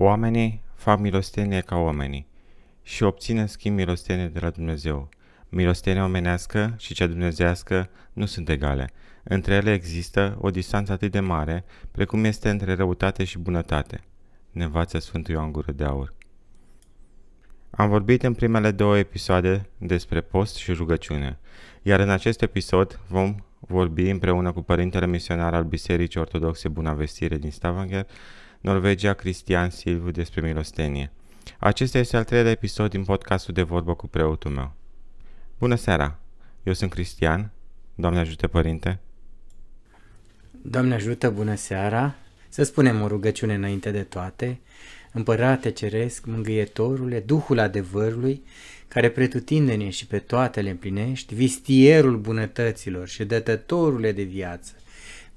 Oamenii fac milostenie ca oamenii și obțin în schimb milostenie de la Dumnezeu. Milostenia omenească și cea dumnezească nu sunt egale. Între ele există o distanță atât de mare, precum este între răutate și bunătate. Ne învață Sfântul Ioan Gură de Aur. Am vorbit în primele două episoade despre post și rugăciune, iar în acest episod vom vorbi împreună cu părintele misionar al Bisericii Ortodoxe Bunavestire din Stavanger, Norvegia Cristian Silviu despre milostenie. Acesta este al treilea episod din podcastul de vorbă cu preotul meu. Bună seara! Eu sunt Cristian. Doamne ajută, Părinte! Doamne ajută, bună seara! Să spunem o rugăciune înainte de toate. Împărate Ceresc, Mângâietorule, Duhul adevărului, care pretutindene și pe toate le împlinești, vistierul bunătăților și dătătorule de viață,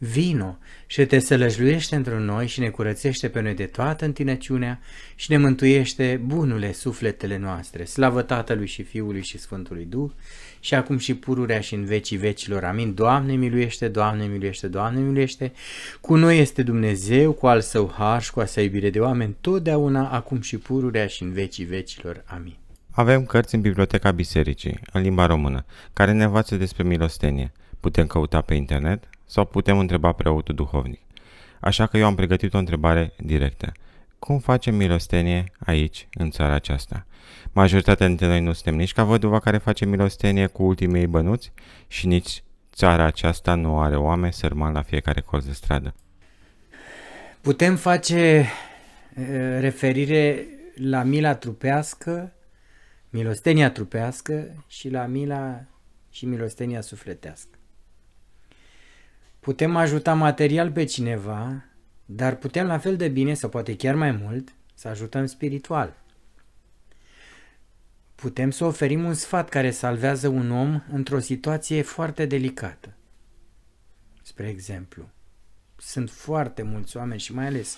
vino și te sălăjluiește într noi și ne curățește pe noi de toată întinăciunea și ne mântuiește bunule sufletele noastre. Slavă Tatălui și Fiului și Sfântului Duh și acum și pururea și în vecii vecilor. Amin. Doamne miluiește, Doamne miluiește, Doamne miluiește. Cu noi este Dumnezeu, cu al său har și cu a sa iubire de oameni, totdeauna, acum și pururea și în vecii vecilor. Amin. Avem cărți în Biblioteca Bisericii, în limba română, care ne învață despre milostenie. Putem căuta pe internet sau putem întreba preotul duhovnic. Așa că eu am pregătit o întrebare directă. Cum facem milostenie aici, în țara aceasta? Majoritatea dintre noi nu suntem nici ca văduva care face milostenie cu ultimii bănuți și nici țara aceasta nu are oameni sărmani la fiecare colț de stradă. Putem face referire la mila trupească, milostenia trupească și la mila și milostenia sufletească. Putem ajuta material pe cineva, dar putem la fel de bine, sau poate chiar mai mult, să ajutăm spiritual. Putem să oferim un sfat care salvează un om într-o situație foarte delicată. Spre exemplu, sunt foarte mulți oameni și mai ales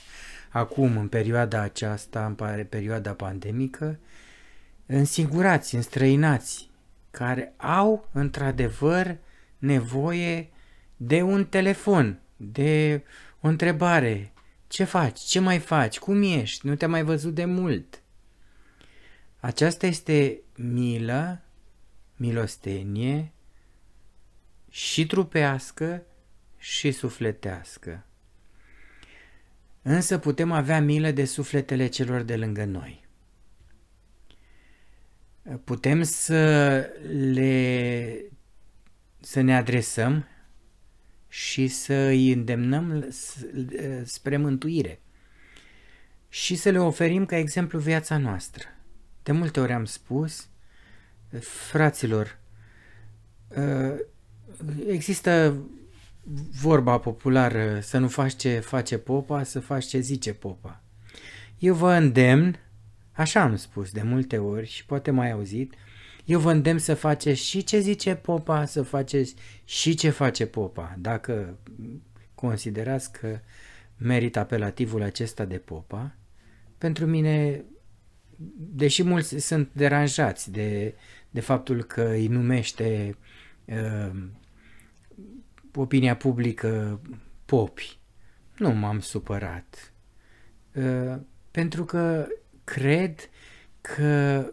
acum, în perioada aceasta, în perioada pandemică, însingurați, înstrăinați, care au într-adevăr nevoie de un telefon, de o întrebare. Ce faci? Ce mai faci? Cum ești? Nu te-am mai văzut de mult. Aceasta este milă, milostenie și trupească și sufletească. Însă putem avea milă de sufletele celor de lângă noi. Putem să le să ne adresăm și să îi îndemnăm spre mântuire și să le oferim ca exemplu viața noastră. De multe ori am spus, fraților, ă, există vorba populară să nu faci ce face popa, să faci ce zice popa. Eu vă îndemn, așa am spus de multe ori și poate mai auzit, eu vă îndemn să faceți și ce zice popa, să faceți și ce face popa. Dacă considerați că merită apelativul acesta de popa, pentru mine, deși mulți sunt deranjați de, de faptul că îi numește uh, opinia publică popi, nu m-am supărat. Uh, pentru că cred că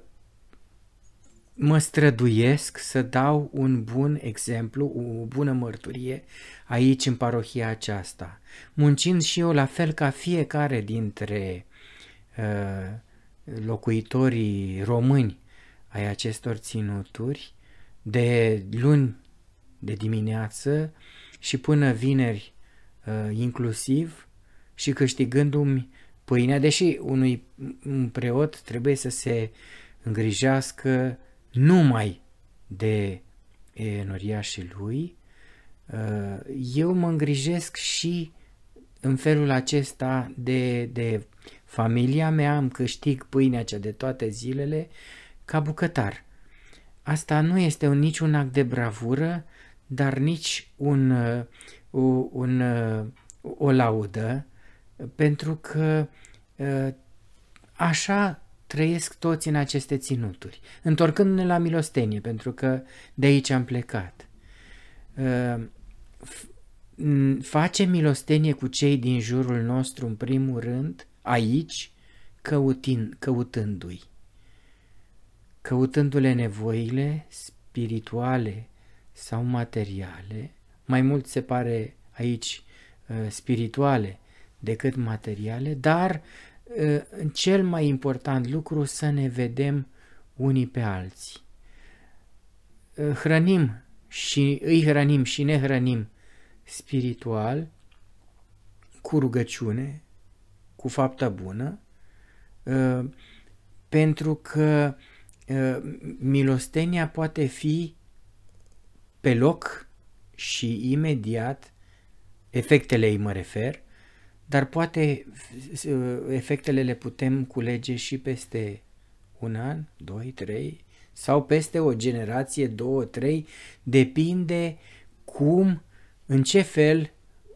mă străduiesc să dau un bun exemplu, o bună mărturie aici în parohia aceasta, muncind și eu la fel ca fiecare dintre uh, locuitorii români ai acestor ținuturi, de luni de dimineață și până vineri uh, inclusiv și câștigându-mi pâinea, deși unui un preot trebuie să se îngrijească numai de enoriașii lui, uh, eu mă îngrijesc și în felul acesta de, de familia mea, îmi câștig pâinea cea de toate zilele ca bucătar. Asta nu este un, niciun act de bravură, dar nici un, uh, un, un, uh, o laudă, pentru că așa trăiesc toți în aceste ținuturi, întorcându-ne la milostenie, pentru că de aici am plecat. Uh, face milostenie cu cei din jurul nostru în primul rând, aici, căutin, căutându-i, căutându-le nevoile spirituale sau materiale, mai mult se pare aici uh, spirituale decât materiale, dar uh, cel mai important lucru să ne vedem unii pe alții. Uh, hrănim și îi hrănim și ne hrănim spiritual, cu rugăciune, cu fapta bună, uh, pentru că uh, milostenia poate fi pe loc și imediat, efectele ei mă refer, dar poate uh, efectele le putem culege și peste un an, doi, trei, sau peste o generație, două, trei, depinde cum, în ce fel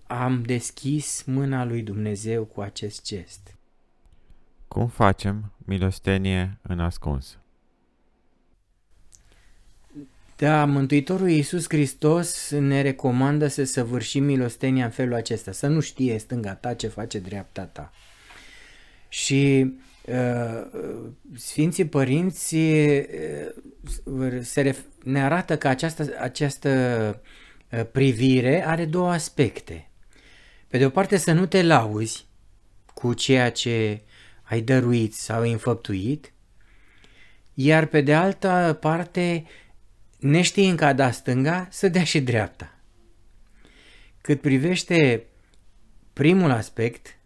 am deschis mâna lui Dumnezeu cu acest gest. Cum facem milostenie în ascuns? Da, Mântuitorul Iisus Hristos ne recomandă să săvârșim milostenia în felul acesta, să nu știe stânga ta ce face dreapta ta. Și uh, Sfinții Părinți uh, se ref- ne arată că această, această uh, privire are două aspecte. Pe de o parte să nu te lauzi cu ceea ce ai dăruit sau înfăptuit, iar pe de altă parte, neștiind că a dat stânga, să dea și dreapta. Cât privește primul aspect,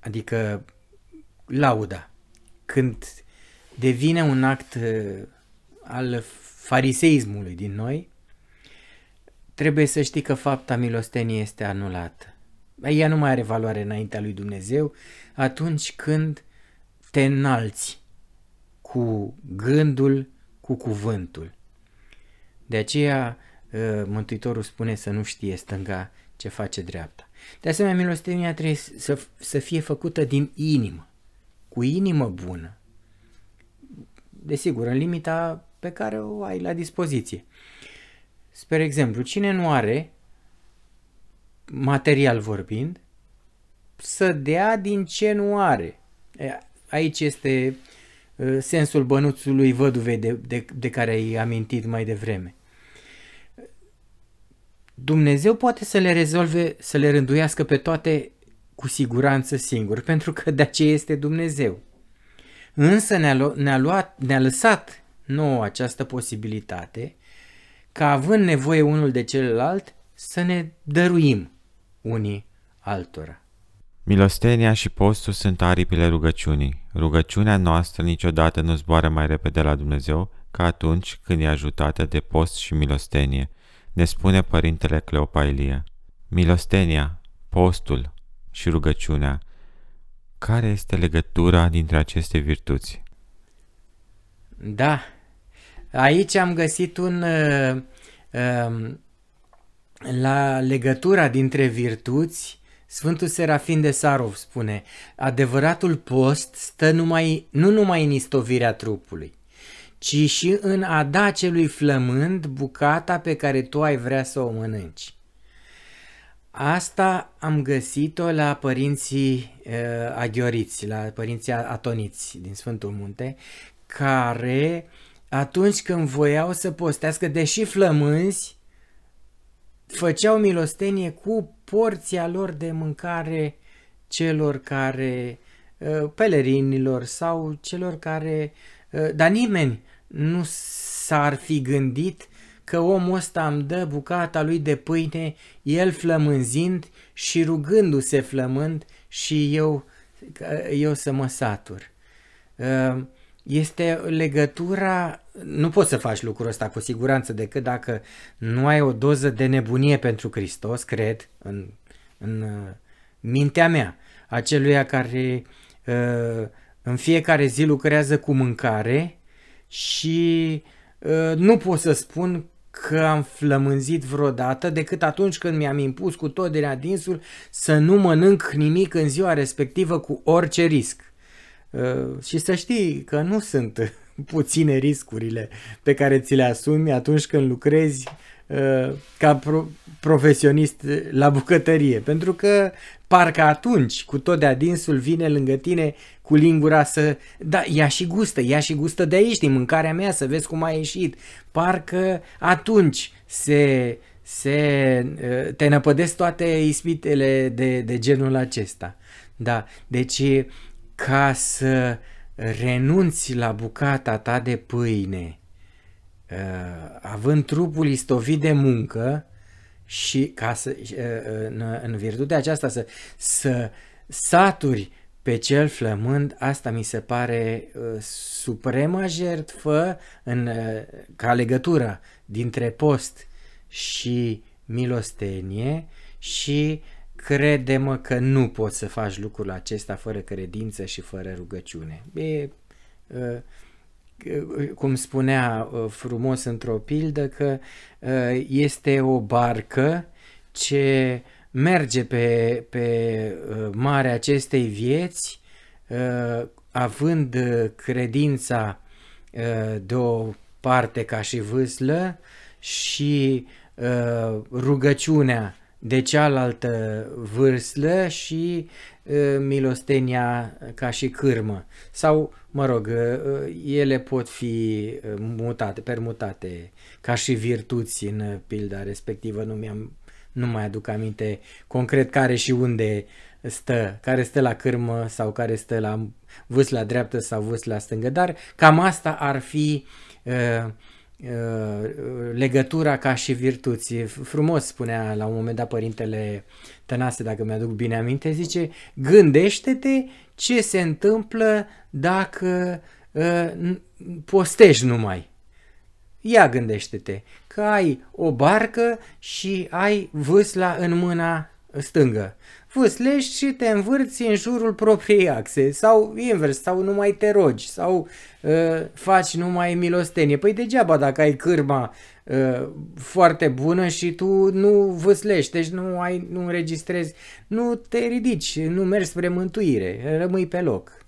adică lauda, când devine un act uh, al fariseismului din noi, trebuie să știi că fapta milosteniei este anulată. Ea nu mai are valoare înaintea lui Dumnezeu atunci când te înalți cu gândul, cu cuvântul. De aceea ă, Mântuitorul spune să nu știe stânga ce face dreapta. De asemenea, milostenia trebuie să, să fie făcută din inimă, cu inimă bună. Desigur, în limita pe care o ai la dispoziție. Spre exemplu, cine nu are, material vorbind, să dea din ce nu are. Aici este sensul bănuțului văduvei de, de, de care ai amintit mai devreme. Dumnezeu poate să le rezolve, să le rânduiască pe toate cu siguranță singur, pentru că de aceea este Dumnezeu. Însă ne-a, ne-a, luat, ne-a lăsat nouă această posibilitate ca având nevoie unul de celălalt să ne dăruim unii altora. Milostenia și postul sunt aripile rugăciunii. Rugăciunea noastră niciodată nu zboară mai repede la Dumnezeu ca atunci când e ajutată de post și milostenie, ne spune Părintele Cleopailia. Milostenia, postul și rugăciunea, care este legătura dintre aceste virtuți? Da, Aici am găsit un... Uh, uh, la legătura dintre virtuți, Sfântul Serafin de Sarov spune, adevăratul post stă numai, nu numai în istovirea trupului, ci și în a da celui flămând bucata pe care tu ai vrea să o mănânci. Asta am găsit-o la părinții uh, aghioriți, la părinții atoniți din Sfântul Munte, care atunci când voiau să postească, deși flămânzi, făceau milostenie cu porția lor de mâncare celor care, uh, pelerinilor sau celor care, uh, dar nimeni nu s-ar fi gândit că omul ăsta îmi dă bucata lui de pâine, el flămânzind și rugându-se flămând și eu, eu să mă satur. Uh, este legătura, nu poți să faci lucrul ăsta cu siguranță decât dacă nu ai o doză de nebunie pentru Hristos, cred, în, în uh, mintea mea, aceluia care uh, în fiecare zi lucrează cu mâncare și uh, nu pot să spun că am flămânzit vreodată decât atunci când mi-am impus cu tot de adinsul să nu mănânc nimic în ziua respectivă cu orice risc. Uh, și să știi că nu sunt puține riscurile pe care ți le asumi atunci când lucrezi uh, ca pro- profesionist la bucătărie, pentru că parcă atunci, cu tot de adinsul, vine lângă tine cu lingura să... Da, ia și gustă, ia și gustă de aici, din mâncarea mea, să vezi cum a ieșit. Parcă atunci se, se, uh, te năpădesc toate ispitele de, de genul acesta. Da, deci ca să renunți la bucata ta de pâine, uh, având trupul istovit de muncă și ca să, uh, în, în virtutea aceasta să, să saturi pe cel flămând, asta mi se pare uh, suprema jertfă în, uh, ca legătură dintre post și milostenie și crede-mă că nu poți să faci lucrul acesta fără credință și fără rugăciune. E, uh, cum spunea uh, frumos într-o pildă, că uh, este o barcă ce merge pe, pe marea acestei vieți, având credința de o parte ca și vâslă și rugăciunea de cealaltă vârslă și uh, milostenia ca și cârmă. Sau, mă rog, uh, ele pot fi mutate, permutate ca și virtuți în pilda respectivă. Nu, mi-am, nu mai aduc aminte concret care și unde stă, care stă la cârmă sau care stă la vâsla dreaptă sau vâsla stângă, dar cam asta ar fi uh, Uh, legătura ca și virtuți. Frumos spunea la un moment dat părintele Tănase, dacă mi-aduc bine aminte, zice, gândește-te ce se întâmplă dacă uh, postești numai. Ia gândește-te că ai o barcă și ai vâsla în mâna stângă vâslești și te învârți în jurul propriei axe sau invers, sau nu mai te rogi sau uh, faci numai milostenie. Păi degeaba dacă ai cârma uh, foarte bună și tu nu vâslești, deci nu, ai, nu înregistrezi, nu te ridici, nu mergi spre mântuire, rămâi pe loc.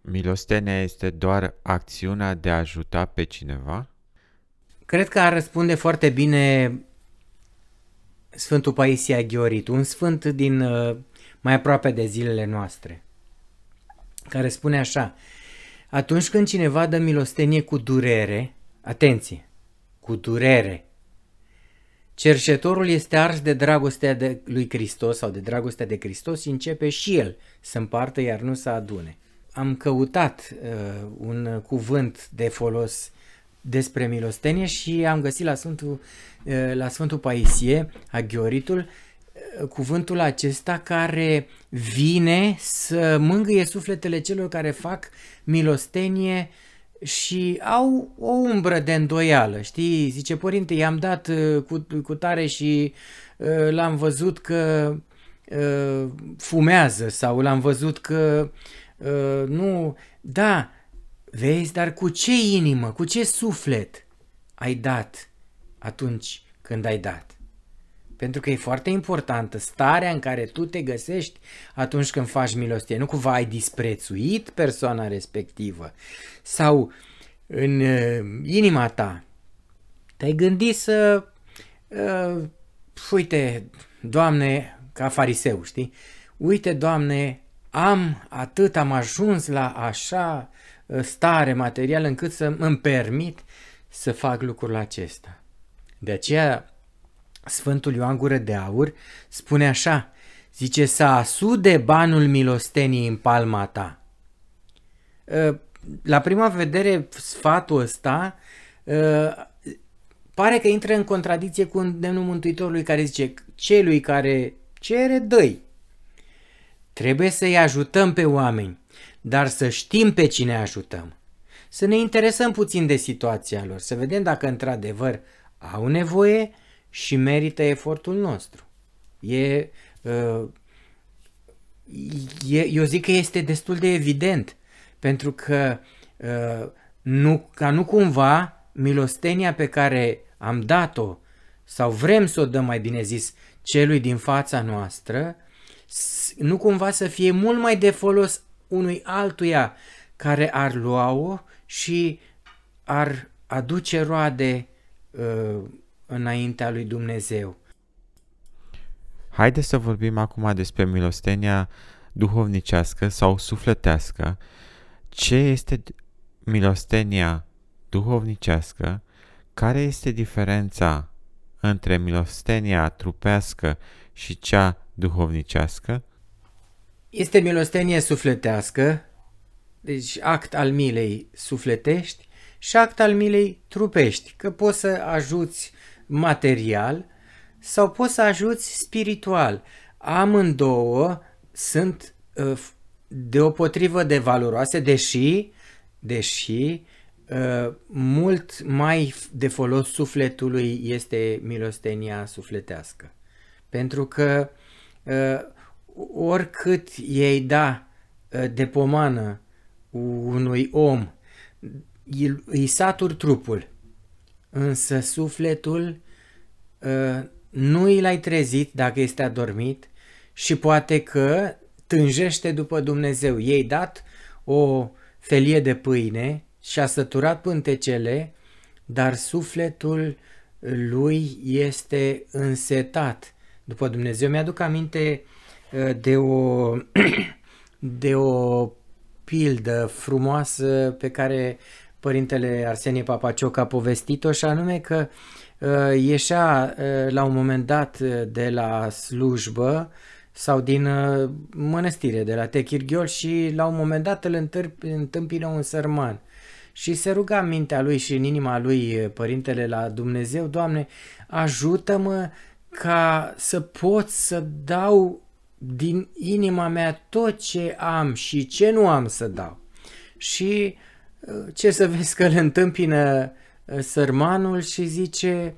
Milostenia este doar acțiunea de a ajuta pe cineva? Cred că ar răspunde foarte bine Sfântul Paisia Ghiorit, un sfânt din uh, mai aproape de zilele noastre, care spune așa, atunci când cineva dă milostenie cu durere, atenție, cu durere, cerșetorul este ars de dragostea de lui Hristos sau de dragostea de Hristos și începe și el să împartă, iar nu să adune. Am căutat uh, un cuvânt de folos despre milostenie și am găsit la Sfântul, la Sfântul Paisie, Aghioritul, cuvântul acesta care vine să mângâie sufletele celor care fac milostenie și au o umbră de îndoială, știi? Zice, părinte, i-am dat cu, cu tare și uh, l-am văzut că uh, fumează sau l-am văzut că uh, nu... Da, Vezi, dar cu ce inimă, cu ce suflet ai dat atunci când ai dat? Pentru că e foarte importantă starea în care tu te găsești atunci când faci milostie. Nu cumva ai disprețuit persoana respectivă sau în uh, inima ta te-ai gândit să, uh, uite, Doamne, ca fariseu, știi? Uite, Doamne, am atât, am ajuns la așa stare materială încât să îmi permit să fac lucrul acesta. De aceea Sfântul Ioan Gură de Aur spune așa, zice să asude banul milosteniei în palma ta. Ă, la prima vedere, sfatul ăsta ă, pare că intră în contradicție cu îndemnul Mântuitorului care zice celui care cere, dă Trebuie să-i ajutăm pe oameni dar să știm pe cine ajutăm. Să ne interesăm puțin de situația lor, să vedem dacă într-adevăr au nevoie și merită efortul nostru. E, uh, e, eu zic că este destul de evident, pentru că uh, nu, ca nu cumva milostenia pe care am dat-o sau vrem să o dăm mai bine zis celui din fața noastră, nu cumva să fie mult mai de folos unui altuia care ar lua-o și ar aduce roade uh, înaintea lui Dumnezeu. Haideți să vorbim acum despre milostenia duhovnicească sau sufletească. Ce este milostenia duhovnicească? Care este diferența între milostenia trupească și cea duhovnicească? Este milostenie sufletească, deci act al milei sufletești și act al milei trupești, că poți să ajuți material sau poți să ajuți spiritual. Amândouă sunt uh, deopotrivă de valoroase, deși, deși uh, mult mai de folos sufletului este milostenia sufletească. Pentru că uh, oricât ei da de pomană unui om, îi satur trupul, însă sufletul nu i l-ai trezit dacă este adormit și poate că tânjește după Dumnezeu. Ei dat o felie de pâine și a săturat pântecele, dar sufletul lui este însetat după Dumnezeu. Mi-aduc aminte uh, de o, de o pildă frumoasă pe care părintele Arsenie Papacioc a povestit-o și anume că uh, ieșea uh, la un moment dat de la slujbă sau din uh, mănăstire, de la Techirghiol și la un moment dat îl întâmpină un sărman. Și se ruga în mintea lui și în inima lui uh, părintele la Dumnezeu, Doamne, ajută-mă ca să pot să dau din inima mea tot ce am și ce nu am să dau. Și uh, ce să vezi că îl întâmpină sărmanul și zice,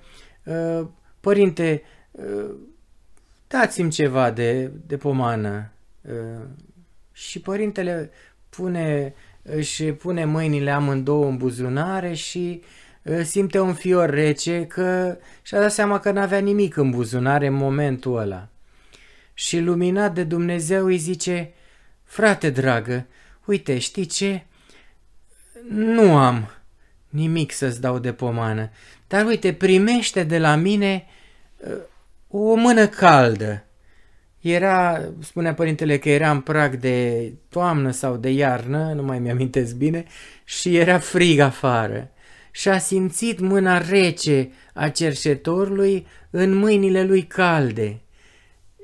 Părinte, dați-mi ceva de, de pomană. Uh, și părintele pune, își pune mâinile amândouă în buzunare și uh, simte un fior rece că și-a dat seama că n-avea nimic în buzunare în momentul ăla. Și luminat de Dumnezeu îi zice, frate dragă, uite, știi ce? Nu am nimic să-ți dau de pomană, dar uite, primește de la mine uh, o mână caldă. Era, spunea părintele că era în prag de toamnă sau de iarnă, nu mai mi-amintesc bine, și era frig afară. Și a simțit mâna rece a cerșetorului în mâinile lui calde,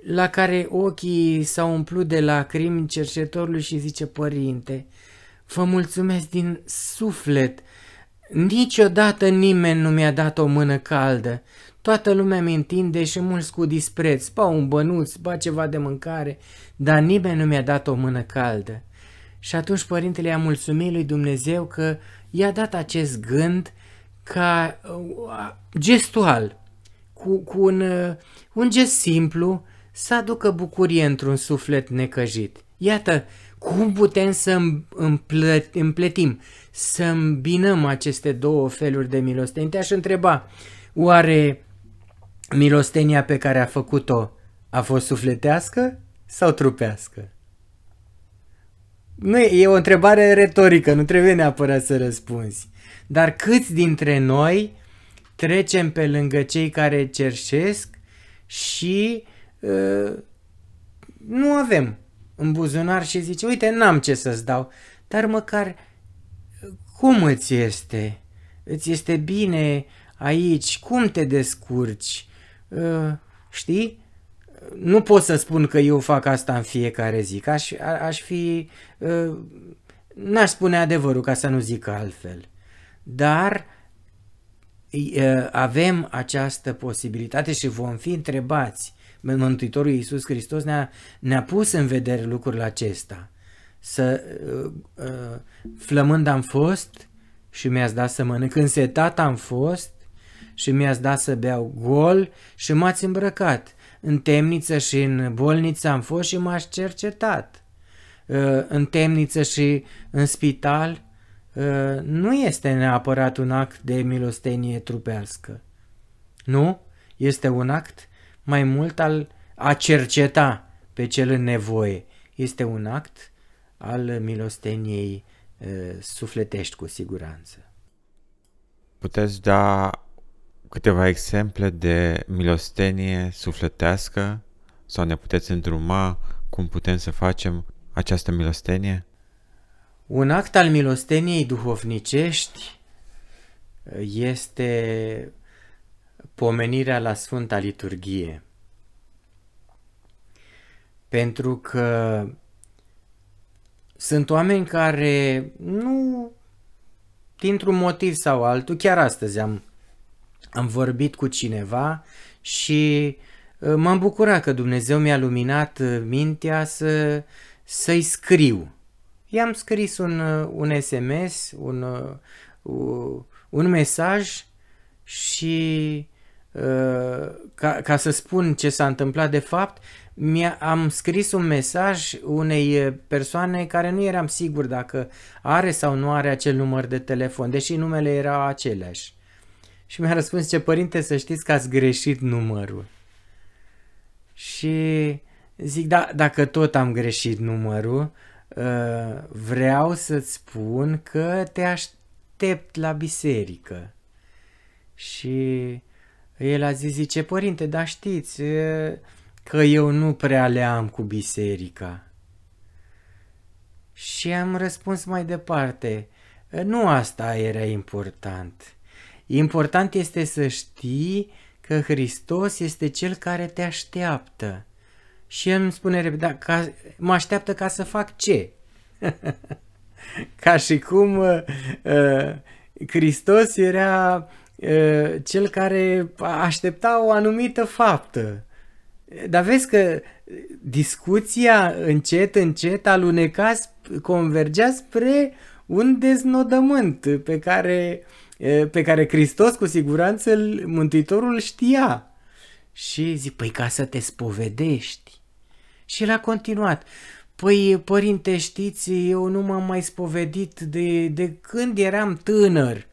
la care ochii s-au umplut de lacrimi cerșetorului și zice, Părinte, vă mulțumesc din suflet, niciodată nimeni nu mi-a dat o mână caldă, Toată lumea mi întinde și mulți cu dispreț, ba un bănuț, ba ceva de mâncare, dar nimeni nu mi-a dat o mână caldă. Și atunci părintele i-a mulțumit lui Dumnezeu că i-a dat acest gând ca uh, gestual, cu, cu un, uh, un gest simplu, să aducă bucurie într-un suflet necăjit. Iată cum putem să împletim, să îmbinăm aceste două feluri de milostenie. Te-aș întreba, oare milostenia pe care a făcut-o a fost sufletească sau trupească? Nu e, e o întrebare retorică, nu trebuie neapărat să răspunzi. Dar câți dintre noi trecem pe lângă cei care cerșesc și uh, nu avem în buzunar și zice, uite, n-am ce să-ți dau, dar măcar cum îți este? Îți este bine aici? Cum te descurci? Uh, știi? Nu pot să spun că eu fac asta în fiecare zi, că aș, aș fi... Uh, n-aș spune adevărul ca să nu zic altfel. Dar uh, avem această posibilitate și vom fi întrebați. Mântuitorul Iisus Hristos ne-a, ne-a pus în vedere lucrul acesta. Să flămând am fost și mi-ați dat să mănânc, însetat am fost și mi-ați dat să beau gol și m-ați îmbrăcat. În temniță și în bolniță am fost și m-ați cercetat. Uh, în temniță și în spital uh, nu este neapărat un act de milostenie trupească. Nu, este un act mai mult al a cerceta pe cel în nevoie. Este un act al milosteniei uh, sufletești cu siguranță. Puteți da câteva exemple de milostenie sufletească sau ne puteți îndruma cum putem să facem această milostenie? Un act al milosteniei duhovnicești este pomenirea la Sfânta Liturghie. Pentru că sunt oameni care nu, dintr-un motiv sau altul, chiar astăzi am, am vorbit cu cineva și uh, m-am bucurat că Dumnezeu mi-a luminat uh, mintea să, să-i scriu. I-am scris un, uh, un SMS, un, un mesaj și ca, ca să spun ce s-a întâmplat de fapt, mi-am scris un mesaj unei persoane care nu eram sigur dacă are sau nu are acel număr de telefon, deși numele era aceleași. Și mi-a răspuns, ce părinte, să știți că ați greșit numărul. Și zic, da, dacă tot am greșit numărul, vreau să-ți spun că te aștept la biserică. Și el a zis, zice, părinte, dar știți, că eu nu prea le am cu biserica. Și am răspuns mai departe, nu asta era important. Important este să știi că Hristos este Cel care te așteaptă. Și el îmi spune repede, da, ca, mă așteaptă ca să fac ce? ca și cum uh, uh, Hristos era uh, cel care aștepta o anumită faptă. Dar vezi că discuția încet, încet aluneca, convergea spre un deznodământ pe care, pe care Hristos cu siguranță Mântuitorul știa. Și zic, păi ca să te spovedești. Și el a continuat, păi părinte știți, eu nu m-am mai spovedit de, de când eram tânăr.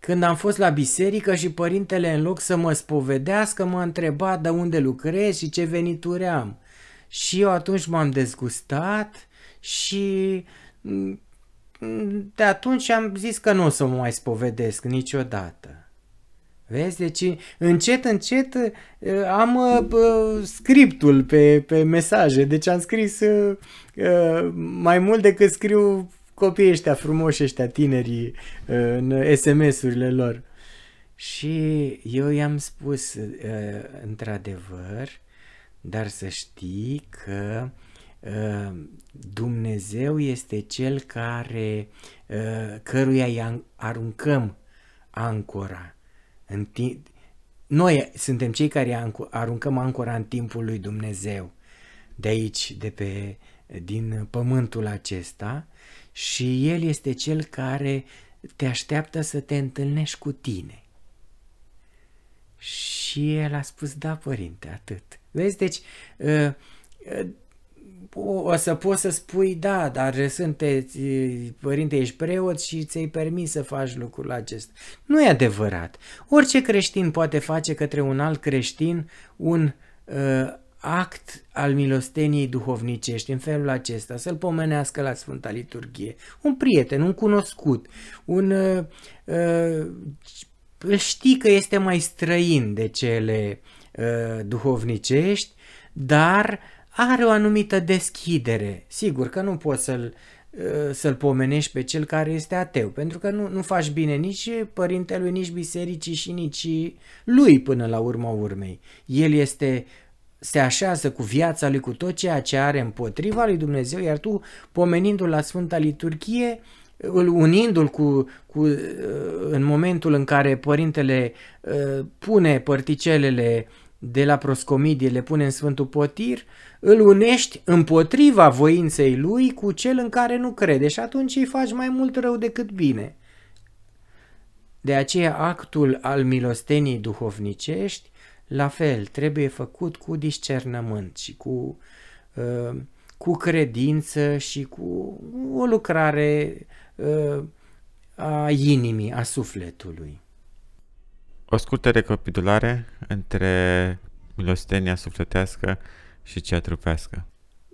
Uh, când am fost la biserică și părintele în loc să mă spovedească m-a întrebat de unde lucrez și ce venituri am. Și eu atunci m-am dezgustat și mm, de atunci am zis că nu o să mă mai spovedesc niciodată. Vezi? Deci încet, încet uh, am uh, scriptul pe, pe mesaje, deci am scris uh, mai mult decât scriu copiii ăștia frumoși, ăștia tinerii, uh, în SMS-urile lor. Și eu i-am spus, uh, într-adevăr, dar să știi că uh, Dumnezeu este cel care, căruia îi aruncăm ancora. În timp, noi suntem cei care aruncăm ancora în timpul lui Dumnezeu, de aici, de pe, din pământul acesta și El este Cel care te așteaptă să te întâlnești cu tine. Și el a spus, da, părinte, atât. Vezi, deci, uh, uh, o să poți să spui, da, dar sunteți, părinte, ești preot și ți-ai permis să faci lucrul acesta. Nu e adevărat. Orice creștin poate face către un alt creștin un uh, act al milosteniei duhovnicești în felul acesta, să-l pomenească la Sfânta Liturghie. Un prieten, un cunoscut, un... Uh, uh, știi că este mai străin de cele uh, duhovnicești, dar are o anumită deschidere. Sigur că nu poți să-l uh, să-l pomenești pe cel care este ateu, pentru că nu, nu faci bine nici părintelui, nici bisericii și nici lui până la urma urmei. El este se așează cu viața lui, cu tot ceea ce are împotriva lui Dumnezeu, iar tu, pomenindu-l la Sfânta Liturghie, îl unindu-l cu, cu, uh, în momentul în care părintele uh, pune părticelele de la proscomidie, le pune în Sfântul Potir, îl unești împotriva voinței lui cu cel în care nu crede și atunci îi faci mai mult rău decât bine. De aceea actul al milostenii duhovnicești la fel, trebuie făcut cu discernământ și cu, uh, cu credință și cu o lucrare uh, a inimii, a sufletului. O scurtă recapitulare între milostenia sufletească și cea trupească.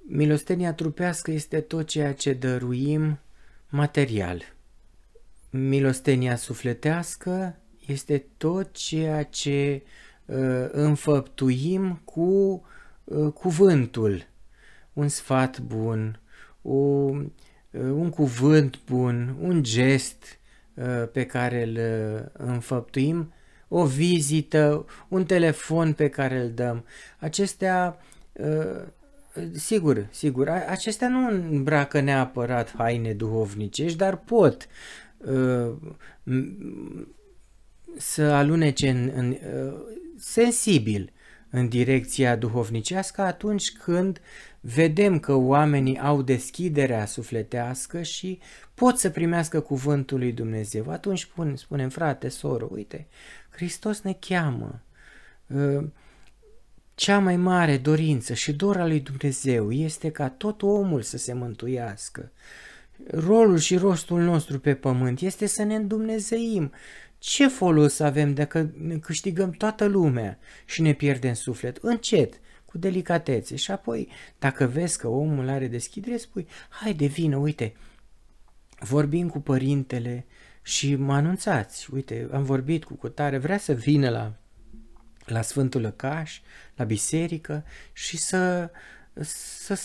Milostenia trupească este tot ceea ce dăruim material. Milostenia sufletească este tot ceea ce uh, înfăptuim cu uh, cuvântul. Un sfat bun, o, uh, un cuvânt bun, un gest uh, pe care îl uh, înfăptuim, o vizită, un telefon pe care îl dăm. Acestea uh, Sigur, sigur. Acestea nu îmbracă neapărat haine duhovnicești, dar pot uh, să alunece în, în, uh, sensibil în direcția duhovnicească atunci când vedem că oamenii au deschiderea sufletească și pot să primească cuvântul lui Dumnezeu. Atunci spun, spunem, frate, soră, uite, Hristos ne cheamă. Uh, cea mai mare dorință și dora lui Dumnezeu este ca tot omul să se mântuiască. Rolul și rostul nostru pe pământ este să ne îndumnezeim. Ce folos avem dacă ne câștigăm toată lumea și ne pierdem suflet? Încet, cu delicatețe. Și apoi, dacă vezi că omul are deschidere, spui, haide, vină, uite, vorbim cu părintele și mă anunțați, uite, am vorbit cu cutare, vrea să vină la la Sfântul Lăcaș, la biserică și să, să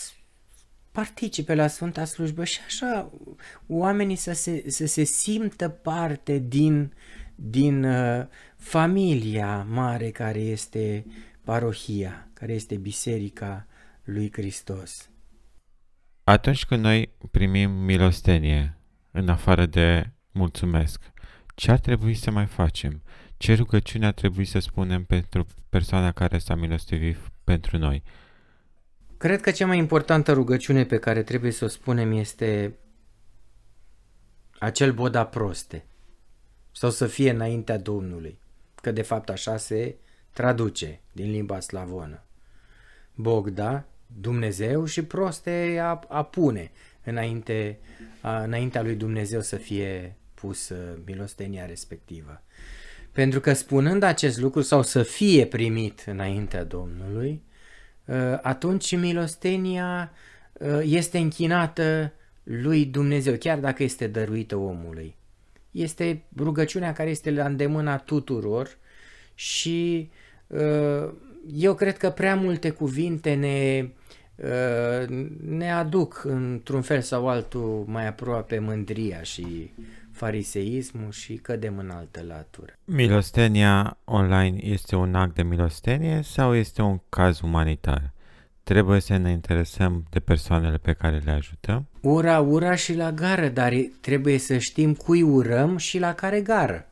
participe la Sfânta Slujbă și așa oamenii să se, să se simtă parte din, din uh, familia mare care este parohia, care este Biserica lui Hristos. Atunci când noi primim milostenie, în afară de mulțumesc, ce ar trebui să mai facem? Ce rugăciune ar trebui să spunem pentru persoana care s-a milostivit pentru noi? Cred că cea mai importantă rugăciune pe care trebuie să o spunem este acel boda proste sau să fie înaintea Domnului, că de fapt așa se traduce din limba slavonă. Bogda, Dumnezeu și proste a, a pune înainte, a, înaintea lui Dumnezeu să fie pus milostenia respectivă. Pentru că spunând acest lucru sau să fie primit înaintea Domnului, ă, atunci milostenia ă, este închinată lui Dumnezeu, chiar dacă este dăruită omului. Este rugăciunea care este la îndemâna tuturor și ă, eu cred că prea multe cuvinte ne, ne aduc într-un fel sau altul mai aproape mândria și fariseismul și cădem în altă latură. Milostenia online este un act de milostenie sau este un caz umanitar? Trebuie să ne interesăm de persoanele pe care le ajutăm? Ura, ura și la gară, dar trebuie să știm cui urăm și la care gară.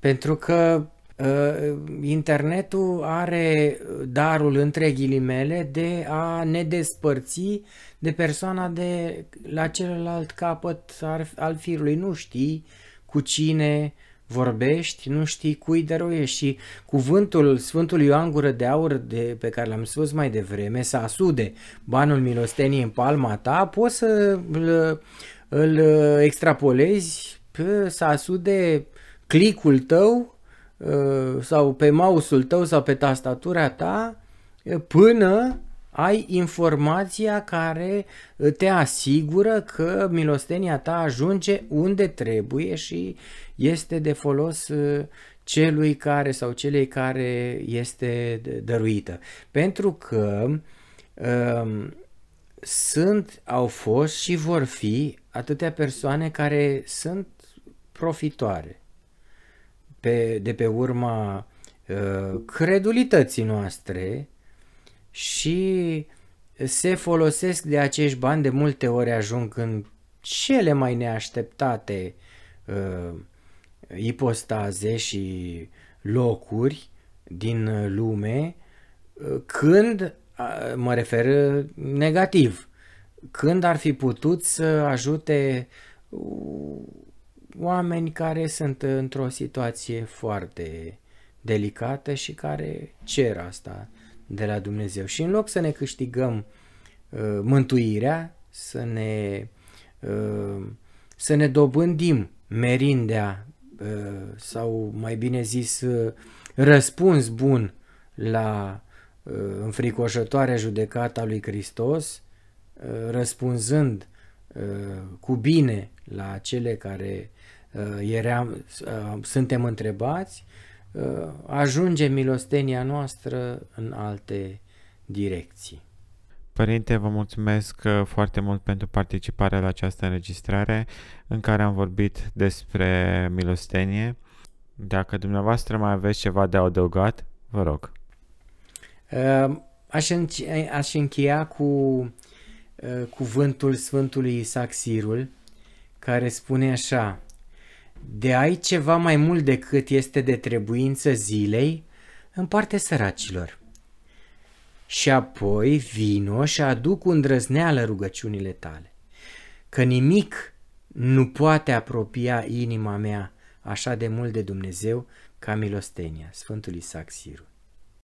Pentru că uh, internetul are darul între ghilimele de a ne despărți de persoana de la celălalt capăt al firului. Nu știi cu cine vorbești, nu știi cui dăruiești. Și cuvântul Sfântului Ioan Gură de Aur de, pe care l-am spus mai devreme, să asude banul milosteniei în palma ta, poți să îl, îl extrapolezi pe, să asude clicul tău uh, sau pe mouse-ul tău sau pe tastatura ta până ai informația care te asigură că milostenia ta ajunge unde trebuie și este de folos uh, celui care sau celei care este dăruită. Pentru că um, sunt, au fost și vor fi atâtea persoane care sunt profitoare pe, de pe urma uh, credulității noastre și se folosesc de acești bani, de multe ori ajung în cele mai neașteptate uh, ipostaze și locuri din lume, uh, când, uh, mă refer negativ, când ar fi putut să ajute uh, oameni care sunt într-o situație foarte delicată și care cer asta de la Dumnezeu. Și în loc să ne câștigăm uh, mântuirea, să ne, uh, să ne dobândim merindea uh, sau mai bine zis uh, răspuns bun la uh, înfricoșătoarea judecata lui Hristos, uh, răspunzând uh, cu bine la cele care eram, suntem întrebați, ajunge milostenia noastră în alte direcții. Părinte, vă mulțumesc uh, foarte mult pentru participarea la această înregistrare în care am vorbit despre milostenie. Dacă dumneavoastră mai aveți ceva de adăugat, vă rog. Uh, aș, aș încheia cu uh, cuvântul Sfântului Isaac Sirul, care spune așa, De ai ceva mai mult decât este de trebuință zilei, împarte săracilor și apoi vino și aduc cu îndrăzneală rugăciunile tale, că nimic nu poate apropia inima mea așa de mult de Dumnezeu ca milostenia. Sfântul Isaac Siru.